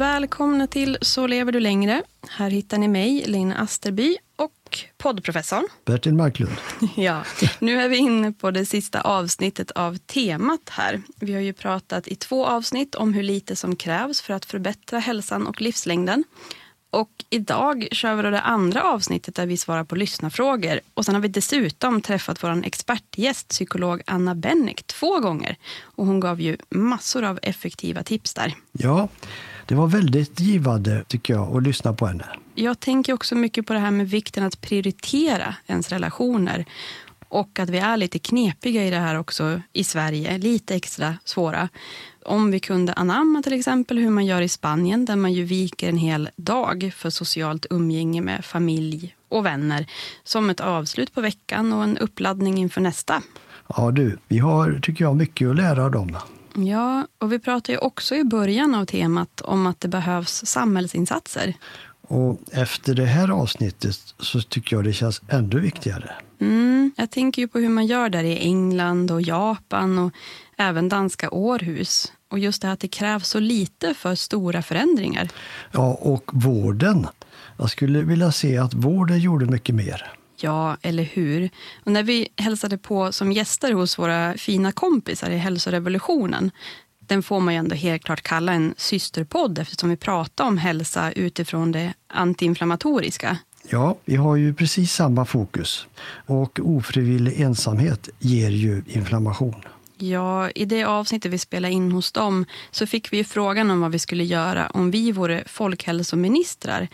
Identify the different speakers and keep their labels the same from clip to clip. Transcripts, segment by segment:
Speaker 1: Välkomna till Så lever du längre. Här hittar ni mig, Linn Asterby och poddprofessorn.
Speaker 2: Bertil Marklund.
Speaker 1: Ja, nu är vi inne på det sista avsnittet av temat här. Vi har ju pratat i två avsnitt om hur lite som krävs för att förbättra hälsan och livslängden. Och idag kör vi då det andra avsnittet där vi svarar på lyssnarfrågor. Och sen har vi dessutom träffat vår expertgäst, psykolog Anna Bennick, två gånger. Och hon gav ju massor av effektiva tips där.
Speaker 2: Ja, det var väldigt givande tycker jag att lyssna på henne.
Speaker 1: Jag tänker också mycket på det här med vikten att prioritera ens relationer. Och att vi är lite knepiga i det här också i Sverige, lite extra svåra. Om vi kunde anamma till exempel hur man gör i Spanien, där man ju viker en hel dag för socialt umgänge med familj och vänner, som ett avslut på veckan och en uppladdning inför nästa.
Speaker 2: Ja du, vi har, tycker jag, mycket att lära av dem.
Speaker 1: Ja, och vi pratade ju också i början av temat om att det behövs samhällsinsatser.
Speaker 2: Och efter det här avsnittet så tycker jag det känns ännu viktigare.
Speaker 1: Mm, jag tänker ju på hur man gör där i England och Japan och även danska Århus. Och just det här att det krävs så lite för stora förändringar.
Speaker 2: Ja, och vården. Jag skulle vilja se att vården gjorde mycket mer.
Speaker 1: Ja, eller hur? Och när vi hälsade på som gäster hos våra fina kompisar i hälsorevolutionen den får man ju ändå helt klart kalla en systerpodd eftersom vi pratar om hälsa utifrån det antiinflammatoriska.
Speaker 2: Ja, vi har ju precis samma fokus. Och ofrivillig ensamhet ger ju inflammation.
Speaker 1: Ja, i det avsnittet vi spelade in hos dem så fick vi frågan om vad vi skulle göra om vi vore folkhälsoministrar.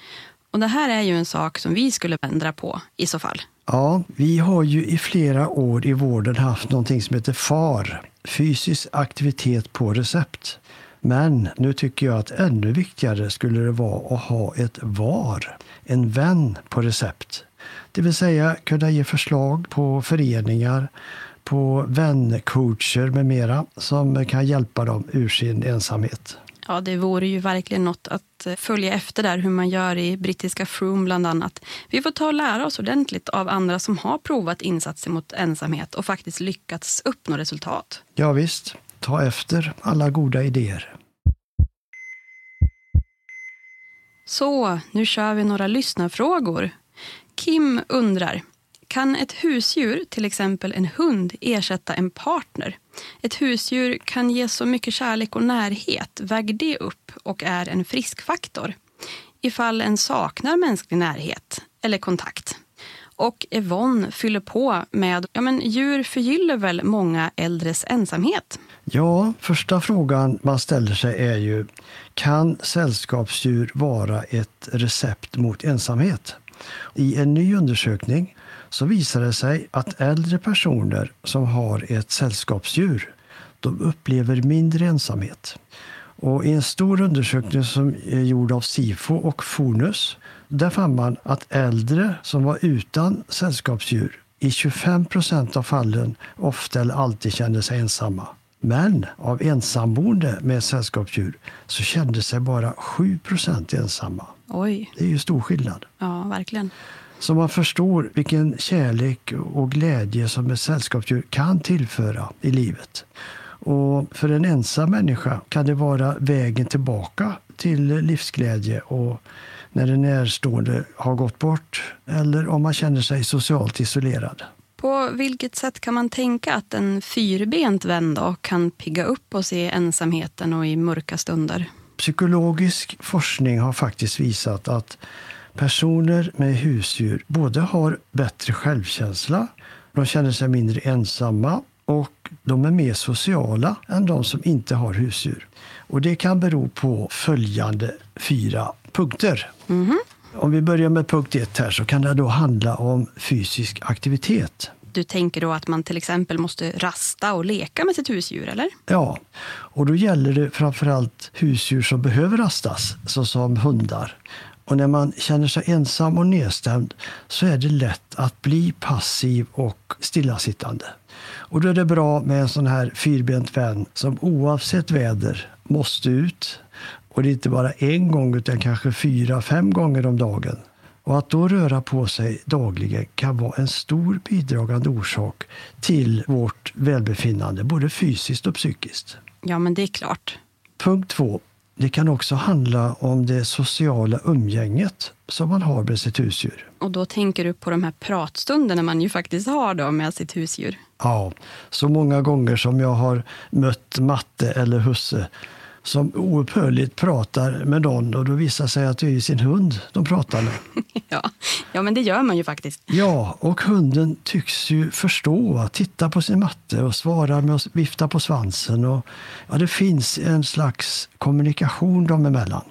Speaker 1: Och det här är ju en sak som vi skulle ändra på i så fall.
Speaker 2: Ja, vi har ju i flera år i vården haft någonting som heter FAR, fysisk aktivitet på recept. Men nu tycker jag att ännu viktigare skulle det vara att ha ett VAR, en vän på recept. Det vill säga kunna ge förslag på föreningar, på väncoacher med mera som kan hjälpa dem ur sin ensamhet.
Speaker 1: Ja, det vore ju verkligen något att följa efter där, hur man gör i brittiska Froome bland annat. Vi får ta och lära oss ordentligt av andra som har provat insatser mot ensamhet och faktiskt lyckats uppnå resultat.
Speaker 2: Ja, visst, ta efter alla goda idéer.
Speaker 1: Så, nu kör vi några lyssnarfrågor. Kim undrar, kan ett husdjur, till exempel en hund, ersätta en partner? Ett husdjur kan ge så mycket kärlek och närhet. Väger det upp och är en friskfaktor? Ifall en saknar mänsklig närhet eller kontakt. Och Yvonne fyller på med ja, men djur förgyller väl många äldres ensamhet?
Speaker 2: Ja, första frågan man ställer sig är ju kan sällskapsdjur vara ett recept mot ensamhet? I en ny undersökning så visar det sig att äldre personer som har ett sällskapsdjur de upplever mindre ensamhet. Och I en stor undersökning som är gjord av Sifo och Fonus där fann man att äldre som var utan sällskapsdjur i 25 procent av fallen ofta eller alltid kände sig ensamma. Men av ensamboende med sällskapsdjur så kände sig bara 7 procent ensamma.
Speaker 1: Oj.
Speaker 2: Det är ju stor skillnad.
Speaker 1: Ja, verkligen.
Speaker 2: Så man förstår vilken kärlek och glädje som ett sällskapsdjur kan tillföra i livet. Och för en ensam människa kan det vara vägen tillbaka till livsglädje och när en närstående har gått bort eller om man känner sig socialt isolerad.
Speaker 1: På vilket sätt kan man tänka att en fyrbent vän då kan pigga upp oss i ensamheten och i mörka stunder?
Speaker 2: Psykologisk forskning har faktiskt visat att personer med husdjur både har bättre självkänsla, de känner sig mindre ensamma och de är mer sociala än de som inte har husdjur. Och det kan bero på följande fyra punkter.
Speaker 1: Mm -hmm.
Speaker 2: Om vi börjar med punkt ett här så kan det då handla om fysisk aktivitet.
Speaker 1: Du tänker då att man till exempel måste rasta och leka med sitt husdjur, eller?
Speaker 2: Ja, och då gäller det framförallt husdjur som behöver rastas, såsom hundar. Och när man känner sig ensam och nedstämd så är det lätt att bli passiv och stillasittande. Och då är det bra med en sån här fyrbent vän som oavsett väder måste ut. Och det är inte bara en gång utan kanske fyra, fem gånger om dagen. Och att då röra på sig dagligen kan vara en stor bidragande orsak till vårt välbefinnande, både fysiskt och psykiskt.
Speaker 1: Ja, men det är klart.
Speaker 2: Punkt två. Det kan också handla om det sociala umgänget som man har med sitt husdjur.
Speaker 1: Och då tänker du på de här pratstunderna man ju faktiskt har då med sitt husdjur?
Speaker 2: Ja, så många gånger som jag har mött Matte eller husse som oupphörligt pratar med någon och då visar sig att det är sin hund de pratar med.
Speaker 1: ja. ja, men det gör man ju faktiskt.
Speaker 2: Ja, och hunden tycks ju förstå, titta på sin matte och svara med att vifta på svansen. Och, ja, det finns en slags kommunikation dem emellan.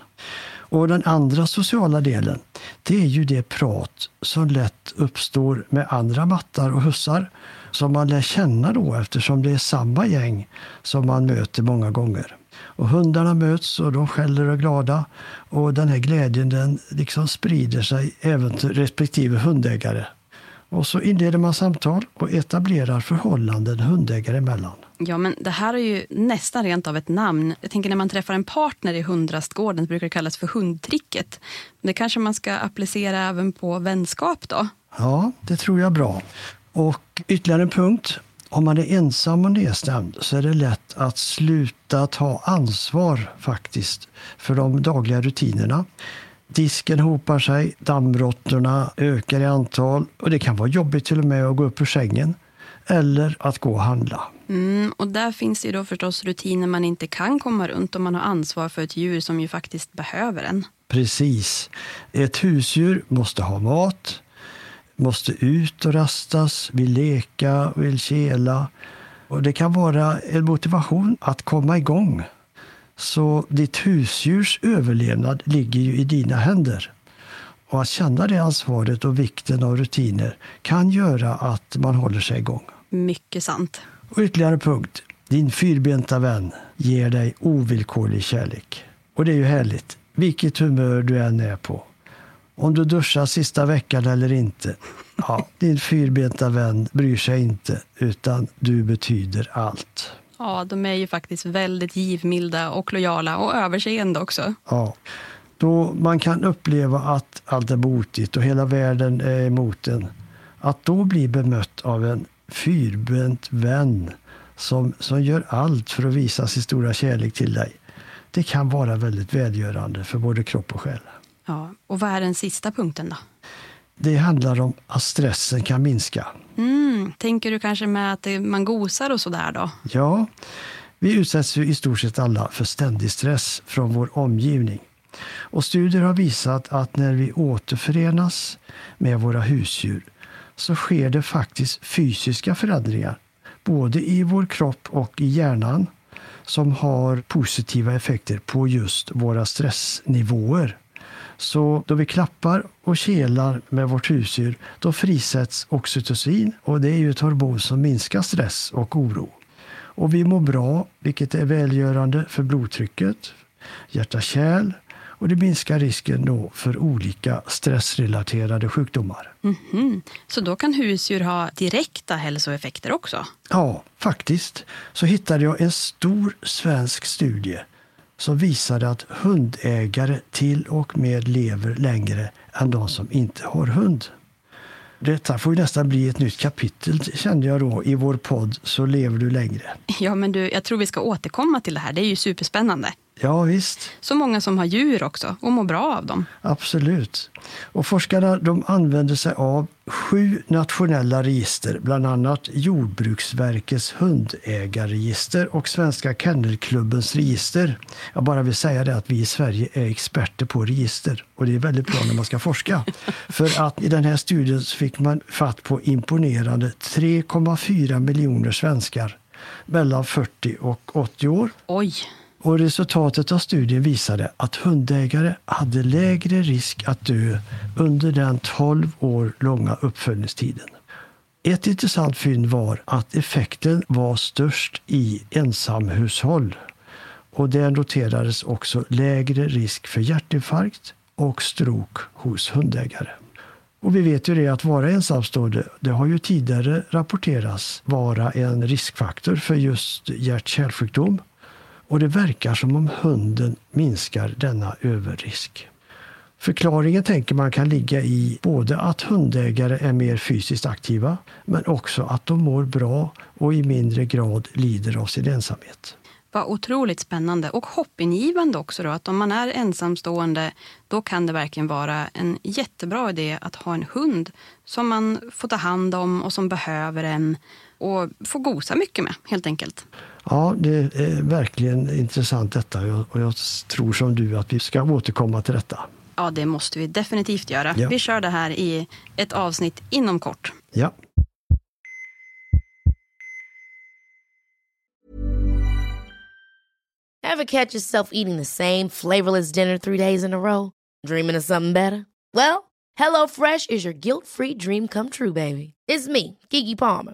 Speaker 2: Och den andra sociala delen, det är ju det prat som lätt uppstår med andra mattar och hussar som man lär känna då eftersom det är samma gäng som man möter många gånger. Och hundarna möts och de skäller och är glada. Och den här glädjen den liksom sprider sig även till respektive hundägare. Och så inleder man samtal och etablerar förhållanden hundägare emellan.
Speaker 1: Ja, men det här är ju nästan rent av ett namn. Jag tänker när man träffar en partner i hundrastgården brukar det kallas för hundtricket. Det kanske man ska applicera även på vänskap då?
Speaker 2: Ja, det tror jag bra. Och ytterligare en punkt. Om man är ensam och nedstämd så är det lätt att sluta ta ansvar faktiskt för de dagliga rutinerna. Disken hopar sig, dammråttorna ökar i antal och det kan vara jobbigt till och med att gå upp ur sängen eller att gå och handla.
Speaker 1: Mm, och där finns det ju då förstås rutiner man inte kan komma runt om man har ansvar för ett djur som ju faktiskt behöver en.
Speaker 2: Precis. Ett husdjur måste ha mat, måste ut och rastas, vill leka, vill kela. Och det kan vara en motivation att komma igång. Så ditt husdjurs överlevnad ligger ju i dina händer. Och att känna det ansvaret och vikten av rutiner kan göra att man håller sig igång.
Speaker 1: Mycket sant.
Speaker 2: Och ytterligare punkt. Din fyrbenta vän ger dig ovillkorlig kärlek. Och det är ju härligt, vilket humör du än är på. Om du duschar sista veckan eller inte. Ja, din fyrbenta vän bryr sig inte, utan du betyder allt.
Speaker 1: Ja, de är ju faktiskt väldigt givmilda och lojala och överseende också.
Speaker 2: Ja. Då man kan uppleva att allt är motigt och hela världen är emot en. Att då bli bemött av en fyrbent vän som, som gör allt för att visa sin stora kärlek till dig. Det kan vara väldigt välgörande för både kropp och själ.
Speaker 1: Ja, och vad är den sista punkten då?
Speaker 2: Det handlar om att stressen kan minska.
Speaker 1: Mm, tänker du kanske med att man gosar och sådär då?
Speaker 2: Ja, vi utsätts ju i stort sett alla för ständig stress från vår omgivning. Och studier har visat att när vi återförenas med våra husdjur så sker det faktiskt fysiska förändringar, både i vår kropp och i hjärnan, som har positiva effekter på just våra stressnivåer. Så då vi klappar och kelar med vårt husdjur, då frisätts oxytocin och det är ju ett hormon som minskar stress och oro. Och vi mår bra, vilket är välgörande för blodtrycket, hjärta-kärl och det minskar risken då för olika stressrelaterade sjukdomar.
Speaker 1: Mm -hmm. Så då kan husdjur ha direkta hälsoeffekter också?
Speaker 2: Ja, faktiskt. Så hittade jag en stor svensk studie som visade att hundägare till och med lever längre än de som inte har hund. Detta får ju nästan bli ett nytt kapitel, kände jag då, i vår podd Så lever du längre.
Speaker 1: Ja, men du, jag tror vi ska återkomma till det här. Det är ju superspännande.
Speaker 2: Ja, visst.
Speaker 1: Så många som har djur också och mår bra av dem.
Speaker 2: Absolut. Och forskarna de använder sig av sju nationella register, bland annat Jordbruksverkets hundägarregister och Svenska Kennelklubbens register. Jag bara vill säga det att vi i Sverige är experter på register och det är väldigt bra när man ska forska. För att i den här studien fick man fatt på imponerande 3,4 miljoner svenskar mellan 40 och 80 år.
Speaker 1: Oj!
Speaker 2: Och resultatet av studien visade att hundägare hade lägre risk att dö under den 12 år långa uppföljningstiden. Ett intressant fynd var att effekten var störst i ensamhushåll. Och där noterades också lägre risk för hjärtinfarkt och stroke hos hundägare. Och vi vet ju det att vara ensamstående, det har ju tidigare rapporterats vara en riskfaktor för just hjärt-kärlsjukdom och det verkar som om hunden minskar denna överrisk. Förklaringen tänker man kan ligga i både att hundägare är mer fysiskt aktiva men också att de mår bra och i mindre grad lider av sin ensamhet.
Speaker 1: Vad otroligt spännande och hoppingivande också då att om man är ensamstående då kan det verkligen vara en jättebra idé att ha en hund som man får ta hand om och som behöver en och får gosa mycket med helt enkelt.
Speaker 2: Ja, det är verkligen intressant detta och jag tror som du att vi ska återkomma till detta.
Speaker 1: Ja, det måste vi definitivt göra. Ja. Vi kör det här i ett avsnitt inom kort.
Speaker 2: Ja.
Speaker 3: Have catch yourself eating the same flavorless dinner three days in a row? Dreaming of something better? Well, hello fresh is your guilt free dream come true baby. It's me, Gigi Palmer.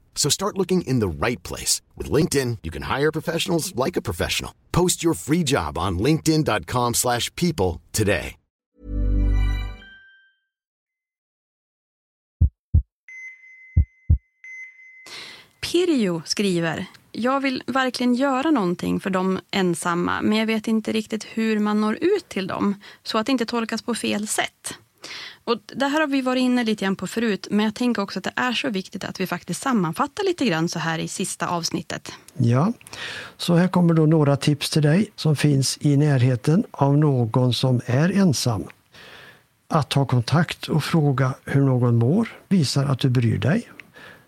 Speaker 4: So start looking in the right place. With LinkedIn, you can hire professionals like a professional. Post your free job on linkedin.com slash people today.
Speaker 1: Pirjo skriver jag vill verkligen göra någonting för de ensamma men jag vet inte riktigt hur man når ut till dem så att det inte tolkas på fel sätt. Och det här har vi varit inne lite grann på förut, men jag tänker också att det är så viktigt att vi faktiskt sammanfattar lite grann så här i sista avsnittet.
Speaker 2: Ja, så här kommer då några tips till dig som finns i närheten av någon som är ensam. Att ta kontakt och fråga hur någon mår visar att du bryr dig.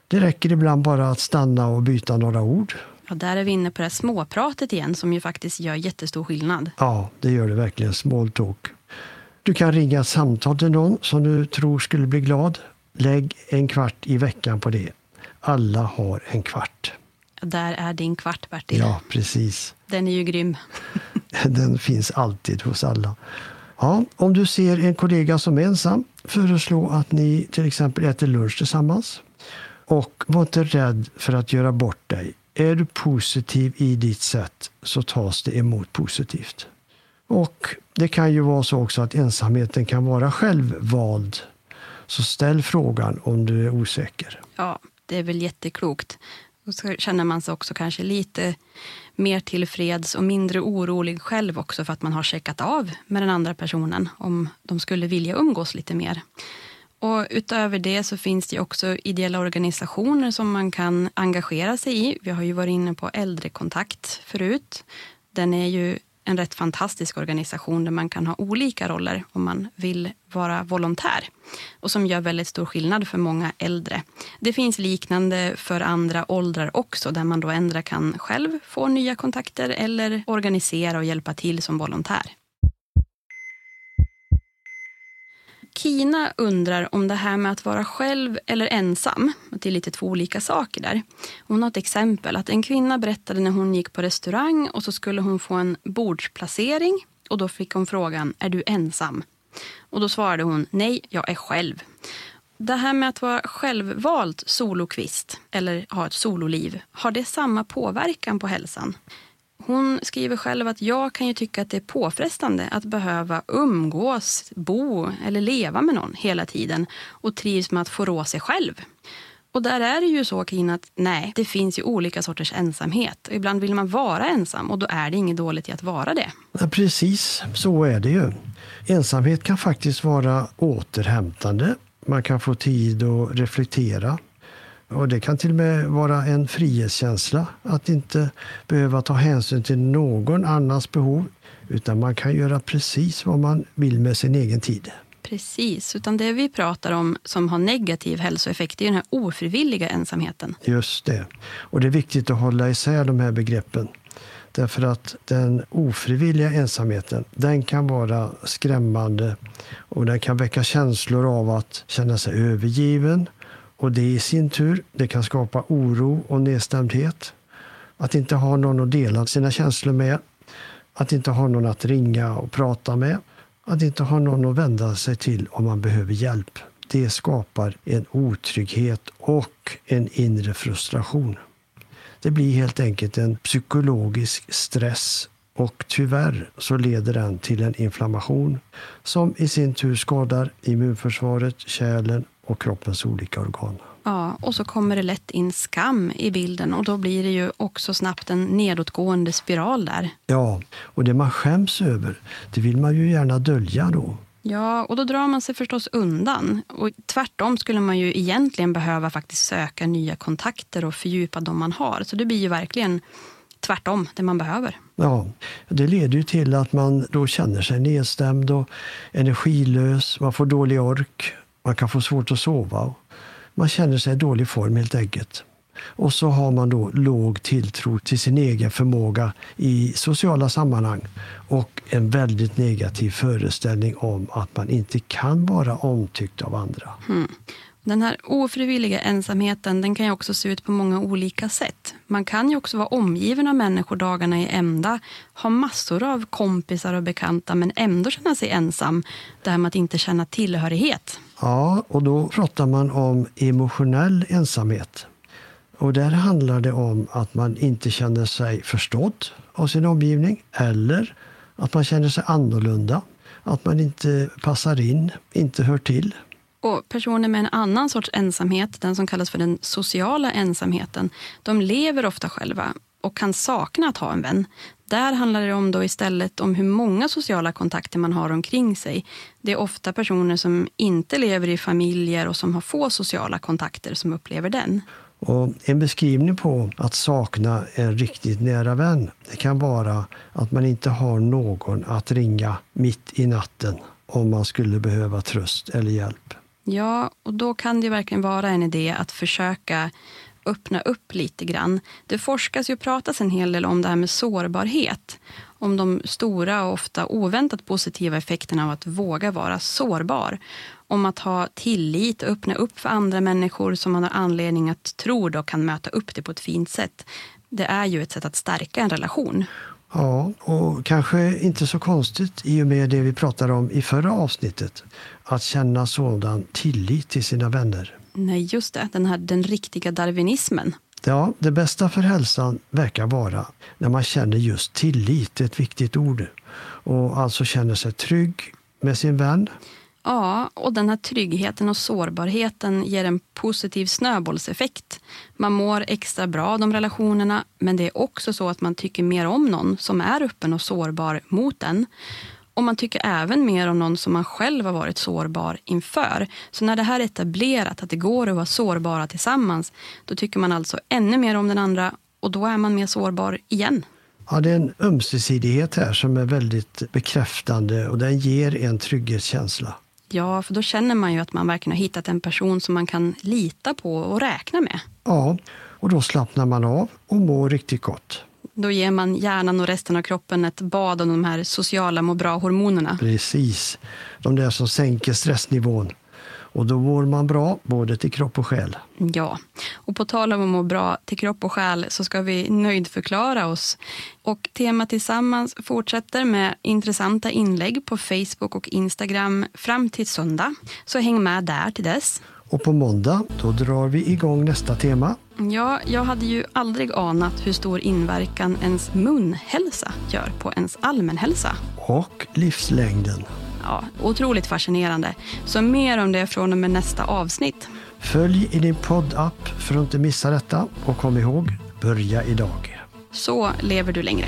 Speaker 2: Det räcker ibland bara att stanna och byta några ord.
Speaker 1: Ja, där är vi inne på det här småpratet igen som ju faktiskt gör jättestor skillnad.
Speaker 2: Ja, det gör det verkligen. Small talk. Du kan ringa samtal till någon som du tror skulle bli glad. Lägg en kvart i veckan på det. Alla har en kvart.
Speaker 1: Där är din kvart, Bertil.
Speaker 2: Ja, precis.
Speaker 1: Den är ju grym.
Speaker 2: Den finns alltid hos alla. Ja, om du ser en kollega som är ensam, föreslå att ni till exempel äter lunch tillsammans. Och var inte rädd för att göra bort dig. Är du positiv i ditt sätt så tas det emot positivt. Och det kan ju vara så också att ensamheten kan vara självvald. Så ställ frågan om du är osäker.
Speaker 1: Ja, det är väl jätteklokt. Och så känner man sig också kanske lite mer tillfreds och mindre orolig själv också för att man har checkat av med den andra personen om de skulle vilja umgås lite mer. Och utöver det så finns det också ideella organisationer som man kan engagera sig i. Vi har ju varit inne på äldrekontakt förut. Den är ju en rätt fantastisk organisation där man kan ha olika roller om man vill vara volontär och som gör väldigt stor skillnad för många äldre. Det finns liknande för andra åldrar också där man då ändra kan själv få nya kontakter eller organisera och hjälpa till som volontär. Kina undrar om det här med att vara själv eller ensam, att det är lite två olika saker där. Hon har ett exempel, att en kvinna berättade när hon gick på restaurang och så skulle hon få en bordsplacering och då fick hon frågan, är du ensam? Och då svarade hon, nej, jag är själv. Det här med att vara självvalt solokvist eller ha ett sololiv, har det samma påverkan på hälsan? Hon skriver själv att jag kan ju tycka att det är påfrestande att behöva umgås, bo eller leva med någon hela tiden och trivs med att få rå sig själv. Och där är det ju så Karin att nej, det finns ju olika sorters ensamhet. Ibland vill man vara ensam och då är det inget dåligt i att vara det.
Speaker 2: Ja, precis, så är det ju. Ensamhet kan faktiskt vara återhämtande. Man kan få tid att reflektera. Och det kan till och med vara en frihetskänsla att inte behöva ta hänsyn till någon annans behov utan man kan göra precis vad man vill med sin egen tid.
Speaker 1: Precis, utan det vi pratar om som har negativ hälsoeffekt är den här ofrivilliga ensamheten.
Speaker 2: Just det. Och det är viktigt att hålla isär de här begreppen. Därför att den ofrivilliga ensamheten, den kan vara skrämmande och den kan väcka känslor av att känna sig övergiven och det i sin tur det kan skapa oro och nedstämdhet. Att inte ha någon att dela sina känslor med. Att inte ha någon att ringa och prata med. Att inte ha någon att vända sig till om man behöver hjälp. Det skapar en otrygghet och en inre frustration. Det blir helt enkelt en psykologisk stress och tyvärr så leder den till en inflammation som i sin tur skadar immunförsvaret, kärlen och kroppens olika organ.
Speaker 1: Ja, och så kommer det lätt in skam i bilden och då blir det ju också snabbt en nedåtgående spiral där.
Speaker 2: Ja, och det man skäms över, det vill man ju gärna dölja då.
Speaker 1: Ja, och då drar man sig förstås undan. Och tvärtom skulle man ju egentligen behöva faktiskt söka nya kontakter och fördjupa de man har. Så det blir ju verkligen tvärtom det man behöver.
Speaker 2: Ja, det leder ju till att man då känner sig nedstämd och energilös. Man får dålig ork. Man kan få svårt att sova. Man känner sig i dålig form helt enkelt. Och så har man då låg tilltro till sin egen förmåga i sociala sammanhang och en väldigt negativ föreställning om att man inte kan vara omtyckt av andra.
Speaker 1: Mm. Den här ofrivilliga ensamheten den kan ju också se ut på många olika sätt. Man kan ju också vara omgiven av människor dagarna i ända, ha massor av kompisar och bekanta men ändå känna sig ensam. Det här med att inte känna tillhörighet.
Speaker 2: Ja, och då pratar man om emotionell ensamhet. Och där handlar det om att man inte känner sig förstådd av sin omgivning eller att man känner sig annorlunda, att man inte passar in, inte hör till.
Speaker 1: Och personer med en annan sorts ensamhet, den som kallas för den sociala ensamheten, de lever ofta själva och kan sakna att ha en vän. Där handlar det om då istället om hur många sociala kontakter man har omkring sig. Det är ofta personer som inte lever i familjer och som har få sociala kontakter som upplever den.
Speaker 2: Och en beskrivning på att sakna en riktigt nära vän det kan vara att man inte har någon att ringa mitt i natten om man skulle behöva tröst eller hjälp.
Speaker 1: Ja, och då kan det verkligen vara en idé att försöka öppna upp lite grann. Det forskas och pratas en hel del om det här med sårbarhet. Om de stora och ofta oväntat positiva effekterna av att våga vara sårbar. Om att ha tillit och öppna upp för andra människor som man har anledning att tro då kan möta upp det på ett fint sätt. Det är ju ett sätt att stärka en relation.
Speaker 2: Ja, och kanske inte så konstigt i och med det vi pratade om i förra avsnittet. Att känna sådan tillit till sina vänner.
Speaker 1: Nej, just det. Den här den riktiga darwinismen.
Speaker 2: Ja, det bästa för hälsan verkar vara när man känner just tillit, ett viktigt ord. Och alltså känner sig trygg med sin vän.
Speaker 1: Ja, och den här tryggheten och sårbarheten ger en positiv snöbollseffekt. Man mår extra bra av de relationerna, men det är också så att man tycker mer om någon som är öppen och sårbar mot en. Och man tycker även mer om någon som man själv har varit sårbar inför. Så när det här är etablerat, att det går att vara sårbara tillsammans, då tycker man alltså ännu mer om den andra och då är man mer sårbar igen.
Speaker 2: Ja, det är en ömsesidighet här som är väldigt bekräftande och den ger en trygghetskänsla.
Speaker 1: Ja, för då känner man ju att man verkligen har hittat en person som man kan lita på och räkna med.
Speaker 2: Ja, och då slappnar man av och mår riktigt gott.
Speaker 1: Då ger man hjärnan och resten av kroppen ett bad av de här sociala må bra-hormonerna.
Speaker 2: Precis. De där som sänker stressnivån. Och då mår man bra, både till kropp och själ.
Speaker 1: Ja, och på tal om att må bra till kropp och själ så ska vi nöjdförklara oss. Och temat Tillsammans fortsätter med intressanta inlägg på Facebook och Instagram fram till söndag. Så häng med där till dess.
Speaker 2: Och på måndag, då drar vi igång nästa tema.
Speaker 1: Ja, jag hade ju aldrig anat hur stor inverkan ens munhälsa gör på ens allmänhälsa.
Speaker 2: Och livslängden.
Speaker 1: Ja, otroligt fascinerande. Så mer om det från och med nästa avsnitt.
Speaker 2: Följ i din poddapp för att inte missa detta. Och kom ihåg, börja idag.
Speaker 1: Så lever du längre.